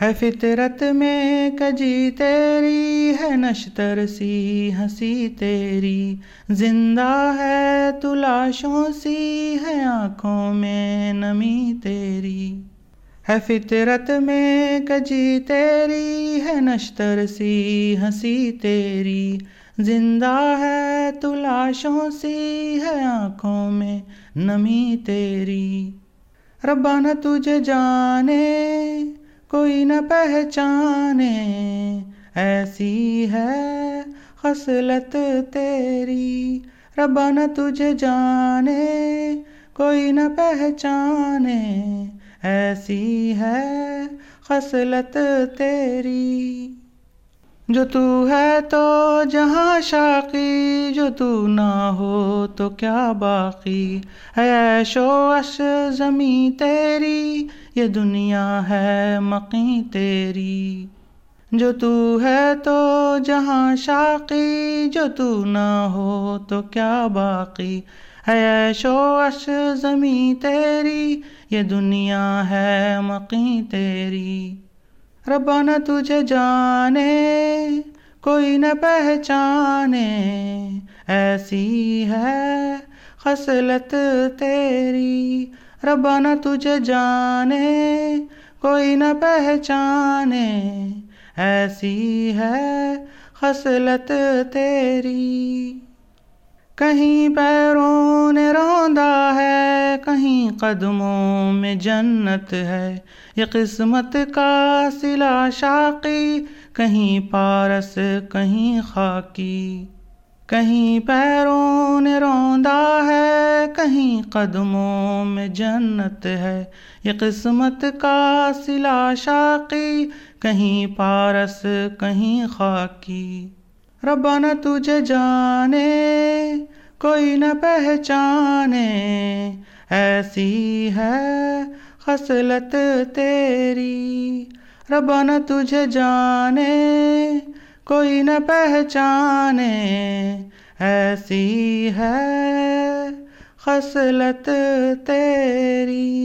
ہے فطرت میں کجی تیری ہے نشتر سی ہنسی تیری زندہ ہے تلاشوں سی ہے آنکھوں میں نمی تیری ہے فطرت میں کجی تیری ہے نشتر سی ہنسی تیری زندہ ہے تلاشوں سی ہے آنکھوں میں نمی تیری ربانہ تجھے جانے کوئی نہ پہچانے، ایسی ہے خصلت تیری، ربانہ تجھے جانے، کوئی نہ پہچانے، ایسی ہے خصلت تیری۔ جو تو ہے تو جہاں شاقی، جو تو نہ ہو تو کیا باقی؟ ہے شو اش زمیں تیری یہ دنیا ہے مقی تیری۔ جو تو ہے تو جہاں شاقی، جو تو نہ ہو تو کیا باقی۔ ہے شو اش زمیں تیری، یہ دنیا ہے مقی تیری۔ ربانہ تجھے جانے، کوئی نہ پہچانے۔ ایسی ہے خصلت تیری۔ ربانہ تجھے جانے، کوئی نہ پہچانے۔ ایسی ہے خصلت تیری۔ کہیں پیروں نے روندا ہے، کہیں قدموں میں جنت ہے۔ یہ قسمت کا سلا شاقی، کہیں پارس، کہیں خاکی۔ کہیں پیروں نے روندا کہیں قدموں میں جنت ہے، یہ قسمت کا سلا شاقی، کہیں پارس، کہیں خاکی۔ ربانہ تجھے جانے، کوئی نہ پہچانے، ایسی ہے خصلت تیری۔ ربانہ تجھے جانے، کوئی نہ پہچانے، ایسی ہے خصلت تیری